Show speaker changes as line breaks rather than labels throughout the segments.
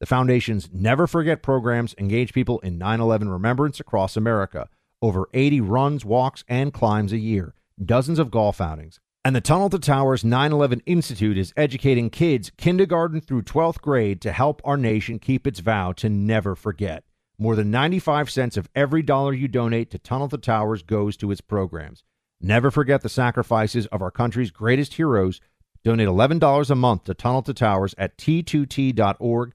The Foundation's Never Forget programs engage people in 9 11 remembrance across America. Over 80 runs, walks, and climbs a year, dozens of golf outings. And the Tunnel to Towers 9 11 Institute is educating kids kindergarten through 12th grade to help our nation keep its vow to never forget. More than 95 cents of every dollar you donate to Tunnel to Towers goes to its programs. Never forget the sacrifices of our country's greatest heroes. Donate $11 a month to Tunnel to Towers at t2t.org.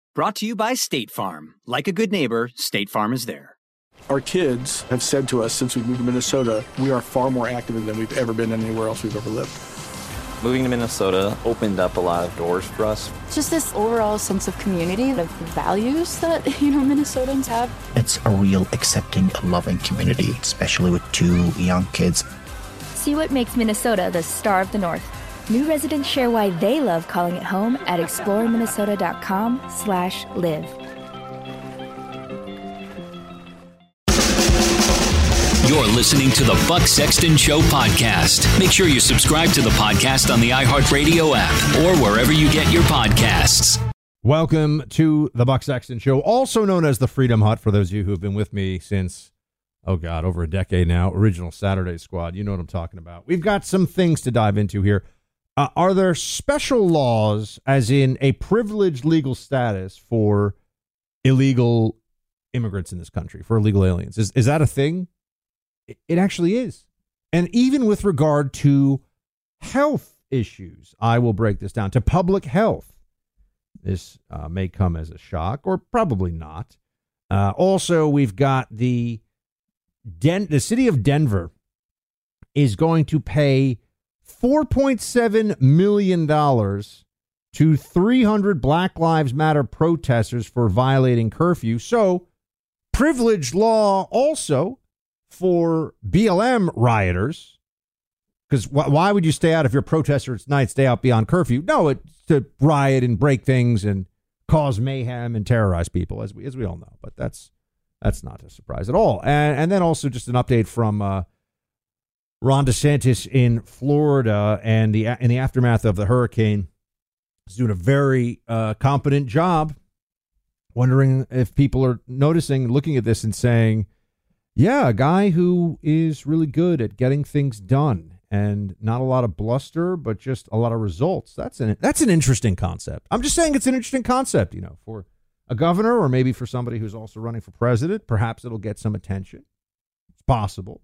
Brought to you by State Farm. Like a good neighbor, State Farm is there.
Our kids have said to us since we moved to Minnesota, we are far more active than we've ever been anywhere else we've ever lived.
Moving to Minnesota opened up a lot of doors for us.
Just this overall sense of community, of values that, you know, Minnesotans have.
It's a real accepting, loving community, especially with two young kids.
See what makes Minnesota the star of the North. New residents share why they love calling it home at exploreminnesota.com slash live.
You're listening to the Buck Sexton Show podcast. Make sure you subscribe to the podcast on the iHeartRadio app or wherever you get your podcasts.
Welcome to the Buck Sexton Show, also known as the Freedom Hut, for those of you who have been with me since, oh God, over a decade now. Original Saturday Squad. You know what I'm talking about. We've got some things to dive into here. Uh, are there special laws, as in a privileged legal status for illegal immigrants in this country, for illegal aliens? Is, is that a thing? It actually is. And even with regard to health issues, I will break this down to public health. This uh, may come as a shock, or probably not. Uh, also, we've got the Den- the city of Denver is going to pay $4.7 million to 300 Black Lives Matter protesters for violating curfew. So, privilege law also for BLM rioters. Because wh- why would you stay out if you're a night, stay out beyond curfew? No, it's to riot and break things and cause mayhem and terrorize people, as we as we all know. But that's that's not a surprise at all. And and then also just an update from uh, Ron DeSantis in Florida and the in the aftermath of the hurricane is doing a very uh, competent job. Wondering if people are noticing, looking at this, and saying, "Yeah, a guy who is really good at getting things done and not a lot of bluster, but just a lot of results." That's an that's an interesting concept. I'm just saying it's an interesting concept, you know, for a governor or maybe for somebody who's also running for president. Perhaps it'll get some attention. It's possible.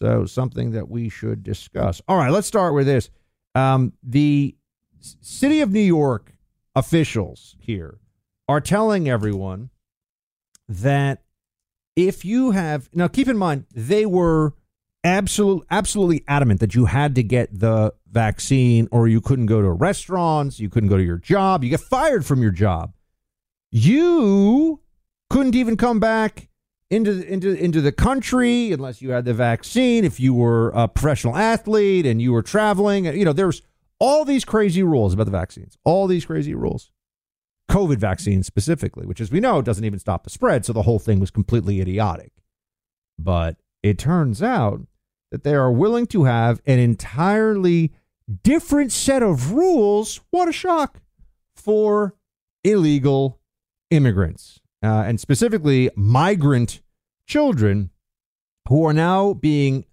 So, something that we should discuss. All right, let's start with this. Um, the city of New York officials here are telling everyone that if you have, now keep in mind, they were absolute, absolutely adamant that you had to get the vaccine or you couldn't go to restaurants, you couldn't go to your job, you get fired from your job. You couldn't even come back into into into the country unless you had the vaccine. If you were a professional athlete and you were traveling, you know, there's all these crazy rules about the vaccines. All these crazy rules. COVID vaccine specifically, which as we know doesn't even stop the spread, so the whole thing was completely idiotic. But it turns out that they are willing to have an entirely different set of rules. What a shock for illegal immigrants uh, and specifically migrant children who are now being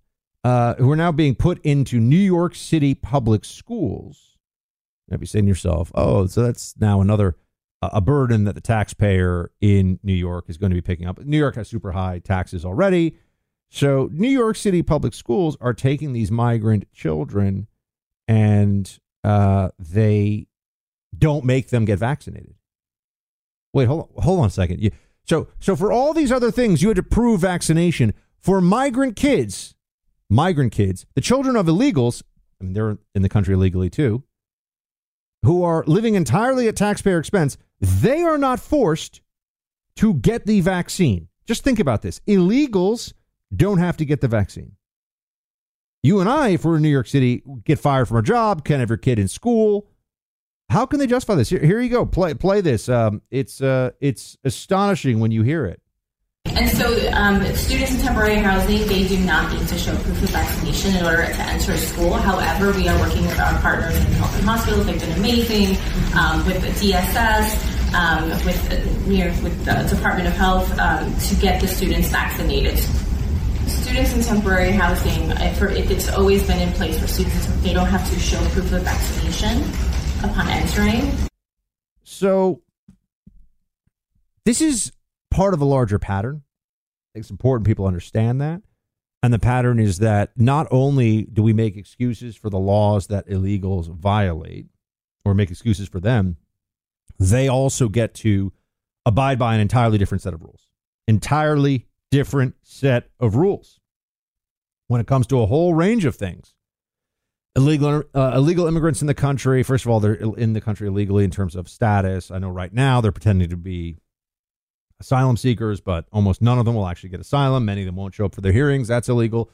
uh, who are now being put into New York City public schools. You'll be saying to yourself, "Oh, so that's now another a burden that the taxpayer in New York is going to be picking up." New York has super high taxes already, so New York City public schools are taking these migrant children and uh, they don't make them get vaccinated. Wait, hold on, hold on a second. You, so, so for all these other things, you had to prove vaccination for migrant kids. Migrant kids, the children of illegals, I mean, they're in the country illegally too, who are living entirely at taxpayer expense. They are not forced to get the vaccine. Just think about this: illegals don't have to get the vaccine. You and I, if we're in New York City, get fired from our job, can't have your kid in school. How can they justify this? Here, here you go. Play play this. Um, it's uh, it's astonishing when you hear it.
And so, um, students in temporary housing, they do not need to show proof of vaccination in order to enter school. However, we are working with our partners in health and hospitals. They've been amazing um, with the DSS, um, with, you know, with the Department of Health um, to get the students vaccinated students in temporary housing, if it's always been in place for students. They don't have to show proof of vaccination upon entering.
So, this is part of a larger pattern. It's important people understand that. And the pattern is that not only do we make excuses for the laws that illegals violate or make excuses for them, they also get to abide by an entirely different set of rules. Entirely different set of rules when it comes to a whole range of things. Illegal, uh, illegal immigrants in the country. First of all, they're in the country illegally in terms of status. I know right now they're pretending to be asylum seekers, but almost none of them will actually get asylum. Many of them won't show up for their hearings. That's illegal.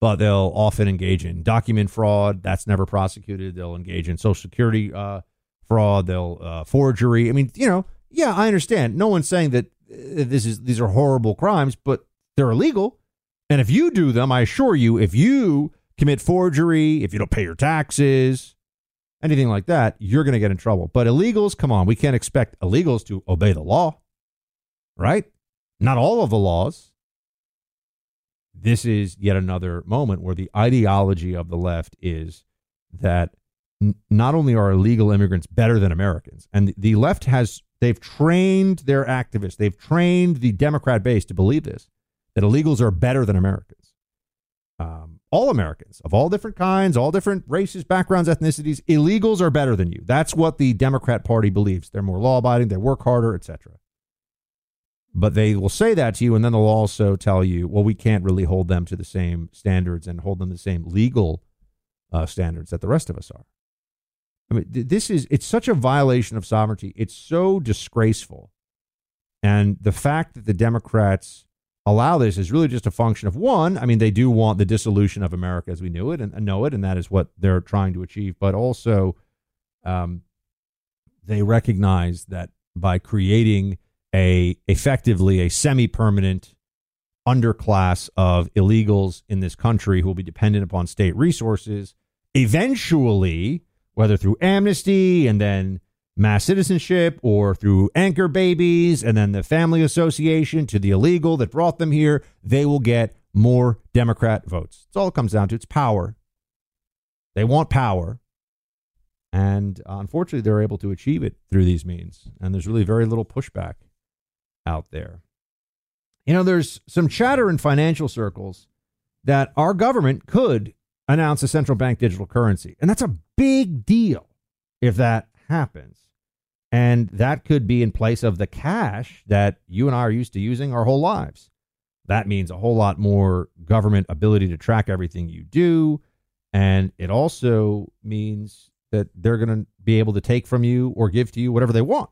But they'll often engage in document fraud. That's never prosecuted. They'll engage in social security uh, fraud. They'll uh, forgery. I mean, you know, yeah, I understand. No one's saying that uh, this is these are horrible crimes, but they're illegal. And if you do them, I assure you, if you commit forgery, if you don't pay your taxes, anything like that, you're going to get in trouble. But illegals, come on, we can't expect illegals to obey the law, right? Not all of the laws. This is yet another moment where the ideology of the left is that n- not only are illegal immigrants better than Americans, and the left has, they've trained their activists, they've trained the Democrat base to believe this that illegals are better than Americans. Um, all Americans of all different kinds, all different races, backgrounds, ethnicities, illegals are better than you. That's what the Democrat Party believes. They're more law abiding, they work harder, etc. But they will say that to you, and then they'll also tell you, well, we can't really hold them to the same standards and hold them the same legal uh, standards that the rest of us are. I mean, this is, it's such a violation of sovereignty. It's so disgraceful. And the fact that the Democrats allow this is really just a function of one. I mean, they do want the dissolution of America as we knew it and, know it, and that is what they're trying to achieve. But also, um, they recognize that by creating a effectively a semi-permanent underclass of illegals in this country who will be dependent upon state resources, eventually, whether through amnesty and then mass citizenship or through anchor babies and then the family association to the illegal that brought them here, they will get more Democrat votes. That's all it comes down to. It's power. They want power. And unfortunately, they're able to achieve it through these means. And there's really very little pushback out there. You know, there's some chatter in financial circles that our government could announce a central bank digital currency. And that's a big deal if that happens. And that could be in place of the cash that you and I are used to using our whole lives. That means a whole lot more government ability to track everything you do. And it also means that they're going to be able to take from you or give to you whatever they want.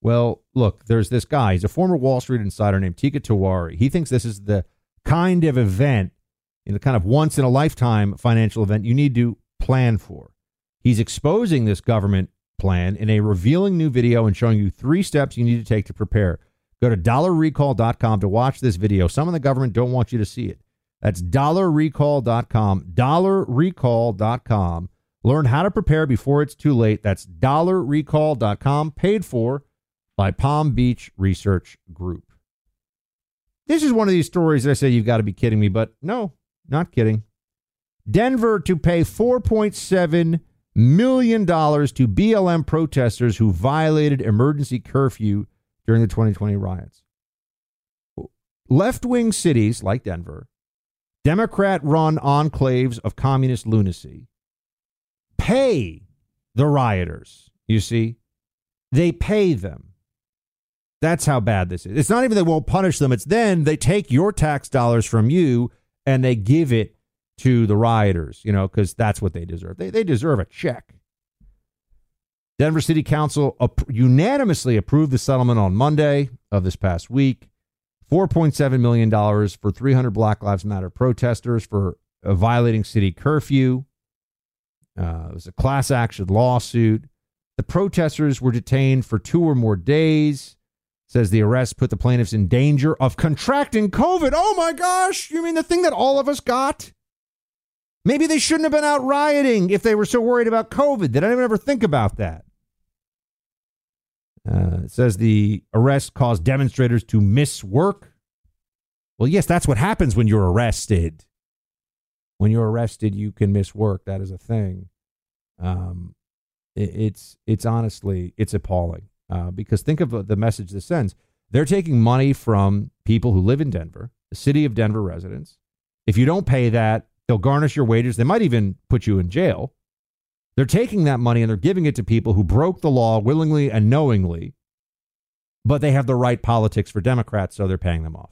Well, look, there's this guy. He's a former Wall Street insider named Teeka Tiwari. He thinks this is the kind of event, you know, kind of once in a lifetime financial event you need to plan for. He's exposing this government plan in a revealing new video and showing you three steps you need to take to prepare. Go to dollarrecall.com to watch this video. Some in the government don't want you to see it. That's dollarrecall.com, dollarrecall.com. Learn how to prepare before it's too late. That's dollarrecall.com, paid for by Palm Beach Research Group. This is one of these stories that I say you've got to be kidding me, but no, not kidding. Denver to pay 4.7 million dollars to BLM protesters who violated emergency curfew during the 2020 riots. Left wing cities like Denver, Democrat run enclaves of communist lunacy, pay the rioters. You see, they pay them. That's how bad this is. It's not even they won't punish them, it's then they take your tax dollars from you and they give it to the rioters, you know, because that's what they deserve. They, they deserve a check. Denver City Council unanimously approved the settlement on Monday of this past week. $4.7 million for 300 Black Lives Matter protesters for uh, violating city curfew. Uh, it was a class action lawsuit. The protesters were detained for two or more days. Says the arrest put the plaintiffs in danger of contracting COVID. Oh my gosh, you mean the thing that all of us got? Maybe they shouldn't have been out rioting if they were so worried about COVID. Did anyone ever think about that? Uh, it says the arrest caused demonstrators to miss work. Well, yes, that's what happens when you're arrested. When you're arrested, you can miss work. That is a thing. Um, it, it's it's honestly it's appalling uh, because think of the message this sends. They're taking money from people who live in Denver, the city of Denver residents. If you don't pay that, they'll garnish your wages. They might even put you in jail. They're taking that money and they're giving it to people who broke the law willingly and knowingly, but they have the right politics for Democrats, so they're paying them off.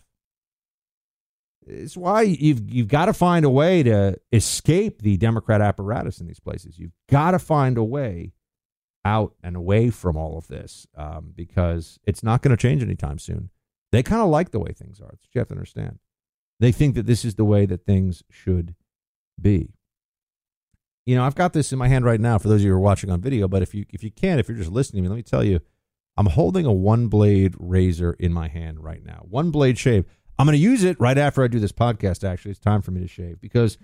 It's why you've you've got to find a way to escape the Democrat apparatus in these places. You've got to find a way out and away from all of this um, because it's not going to change anytime soon. They kind of like the way things are. That's what you have to understand. They think that this is the way that things should be you know, I've got this in my hand right now for those of you who are watching on video. But if you if you can, if you're just listening to me, let me tell you, I'm holding a one blade razor in my hand right now. One blade shave. I'm going to use it right after I do this podcast. Actually, it's time for me to shave because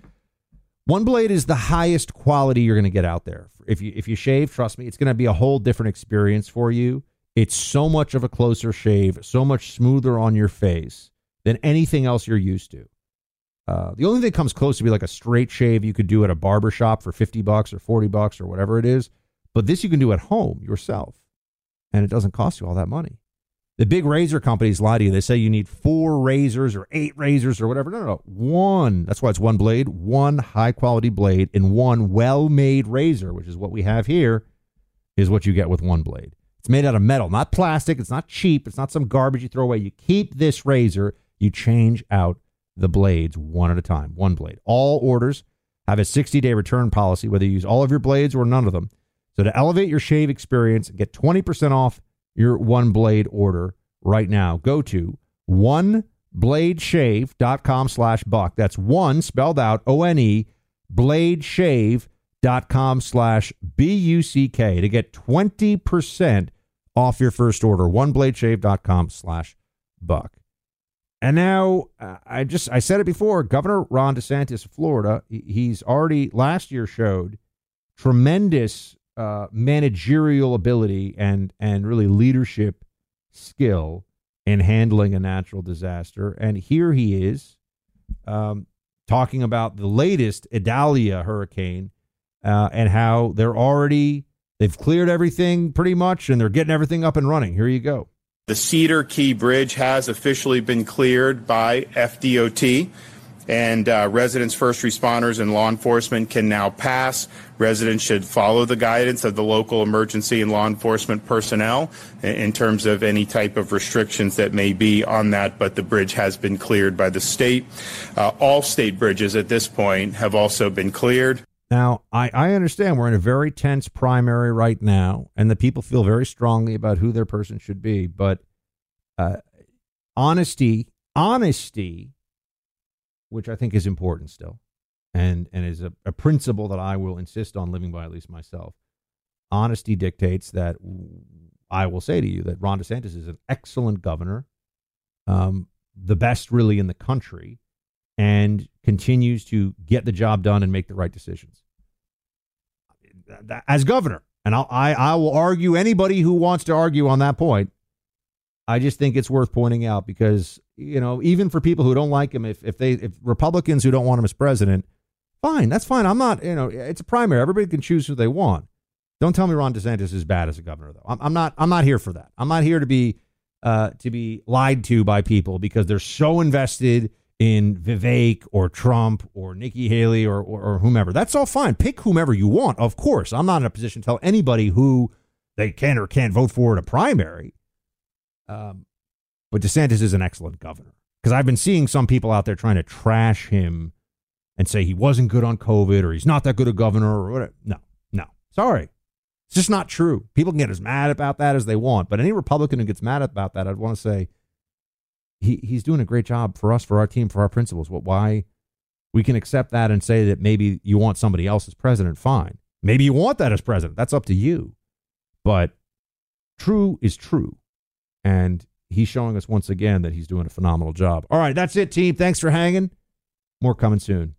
one blade is the highest quality you're going to get out there. If you if you shave, trust me, it's going to be a whole different experience for you. It's so much of a closer shave, so much smoother on your face than anything else you're used to. Uh, the only thing that comes close to be like a straight shave you could do at a barber shop for 50 bucks or 40 bucks or whatever it is. But this you can do at home yourself. And it doesn't cost you all that money. The big razor companies lie to you. They say you need four razors or eight razors or whatever. No, no, no. One. That's why it's one blade, one high quality blade, and one well made razor, which is what we have here, is what you get with one blade. It's made out of metal, not plastic. It's not cheap. It's not some garbage you throw away. You keep this razor, you change out the blades one at a time, one blade. All orders have a 60 day return policy, whether you use all of your blades or none of them. So to elevate your shave experience, get 20% off your one blade order right now. Go to onebladeshave.com slash buck. That's one spelled out O N E bladeshave.com slash B U C K to get 20% off your first order. Onebladeshave.com slash buck. And now uh, I just I said it before. Governor Ron DeSantis of Florida, he's already last year showed tremendous uh, managerial ability and and really leadership skill in handling a natural disaster. And here he is um, talking about the latest Idalia hurricane uh, and how they're already they've cleared everything pretty much and they're getting everything up and running. Here you go.
The Cedar Key Bridge has officially been cleared by FDOT. and uh, residents, first responders, and law enforcement can now pass. Residents should follow the guidance of the local emergency and law enforcement personnel in terms of any type of restrictions that may be on that, but the bridge has been cleared by the state. Uh, all state bridges at this point have also been cleared.
Now, I, I understand we're in a very tense primary right now, and the people feel very strongly about who their person should be, but uh, honesty, honesty which I think is important still, and and is a, a principle that I will insist on living by at least myself. Honesty dictates that I will say to you that Ron DeSantis is an excellent governor, um, the best really in the country, and continues to get the job done and make the right decisions as governor. And I'll, I I will argue anybody who wants to argue on that point. I just think it's worth pointing out because you know, even for people who don't like him, if if they if Republicans who don't want him as president, fine, that's fine. I'm not, you know, it's a primary. Everybody can choose who they want. Don't tell me Ron DeSantis is bad as a governor, though. I'm, I'm not. I'm not here for that. I'm not here to be uh, to be lied to by people because they're so invested in Vivek or Trump or Nikki Haley or, or, or whomever. That's all fine. Pick whomever you want. Of course, I'm not in a position to tell anybody who they can or can't vote for in a primary. Um, but DeSantis is an excellent governor because I've been seeing some people out there trying to trash him and say he wasn't good on COVID or he's not that good a governor or whatever. No, no, sorry. It's just not true. People can get as mad about that as they want, but any Republican who gets mad about that, I'd want to say he, he's doing a great job for us, for our team, for our principles. What, why we can accept that and say that maybe you want somebody else as president, fine. Maybe you want that as president. That's up to you. But true is true. And he's showing us once again that he's doing a phenomenal job. All right, that's it, team. Thanks for hanging. More coming soon.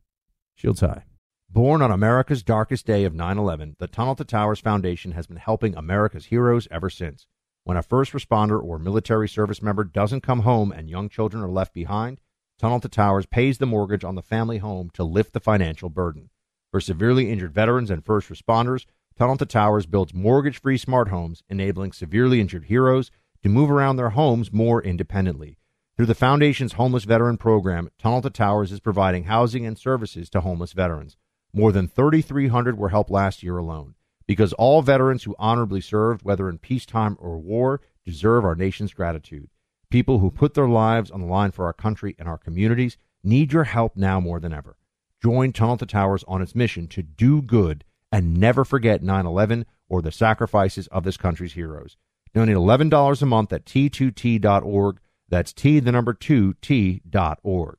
Shields high. Born on America's darkest day of 9 11, the Tunnel to Towers Foundation has been helping America's heroes ever since. When a first responder or military service member doesn't come home and young children are left behind, Tunnel to Towers pays the mortgage on the family home to lift the financial burden. For severely injured veterans and first responders, Tunnel to Towers builds mortgage free smart homes, enabling severely injured heroes to move around their homes more independently. Through the Foundation's Homeless Veteran Program, Tunnel to Towers is providing housing and services to homeless veterans. More than 3,300 were helped last year alone. Because all veterans who honorably served, whether in peacetime or war, deserve our nation's gratitude. People who put their lives on the line for our country and our communities need your help now more than ever. Join Tunnel to Towers on its mission to do good and never forget 9 11 or the sacrifices of this country's heroes. Donate $11 a month at t2t.org. That's T, the number 2, T.org.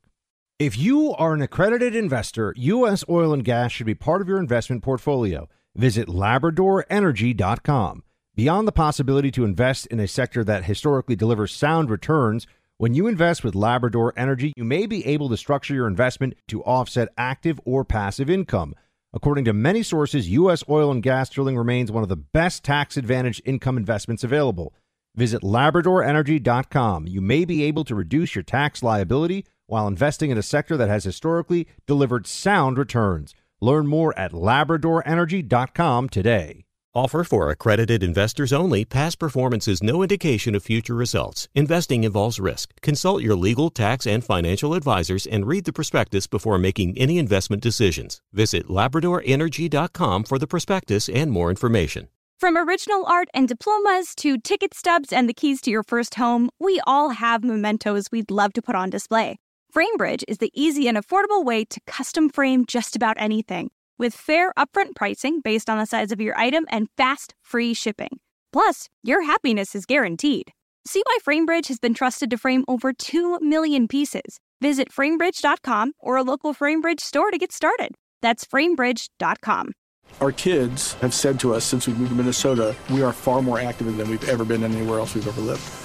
If you are an accredited investor, U.S. oil and gas should be part of your investment portfolio. Visit LabradorEnergy.com. Beyond the possibility to invest in a sector that historically delivers sound returns, when you invest with Labrador Energy, you may be able to structure your investment to offset active or passive income. According to many sources, U.S. oil and gas drilling remains one of the best tax advantaged income investments available. Visit LabradorEnergy.com. You may be able to reduce your tax liability while investing in a sector that has historically delivered sound returns. Learn more at LabradorEnergy.com today.
Offer for accredited investors only. Past performance is no indication of future results. Investing involves risk. Consult your legal, tax, and financial advisors and read the prospectus before making any investment decisions. Visit LabradorEnergy.com for the prospectus and more information.
From original art and diplomas to ticket stubs and the keys to your first home, we all have mementos we'd love to put on display. FrameBridge is the easy and affordable way to custom frame just about anything with fair upfront pricing based on the size of your item and fast, free shipping. Plus, your happiness is guaranteed. See why FrameBridge has been trusted to frame over 2 million pieces. Visit framebridge.com or a local FrameBridge store to get started. That's framebridge.com.
Our kids have said to us since we moved to Minnesota, we are far more active than we've ever been anywhere else we've ever lived.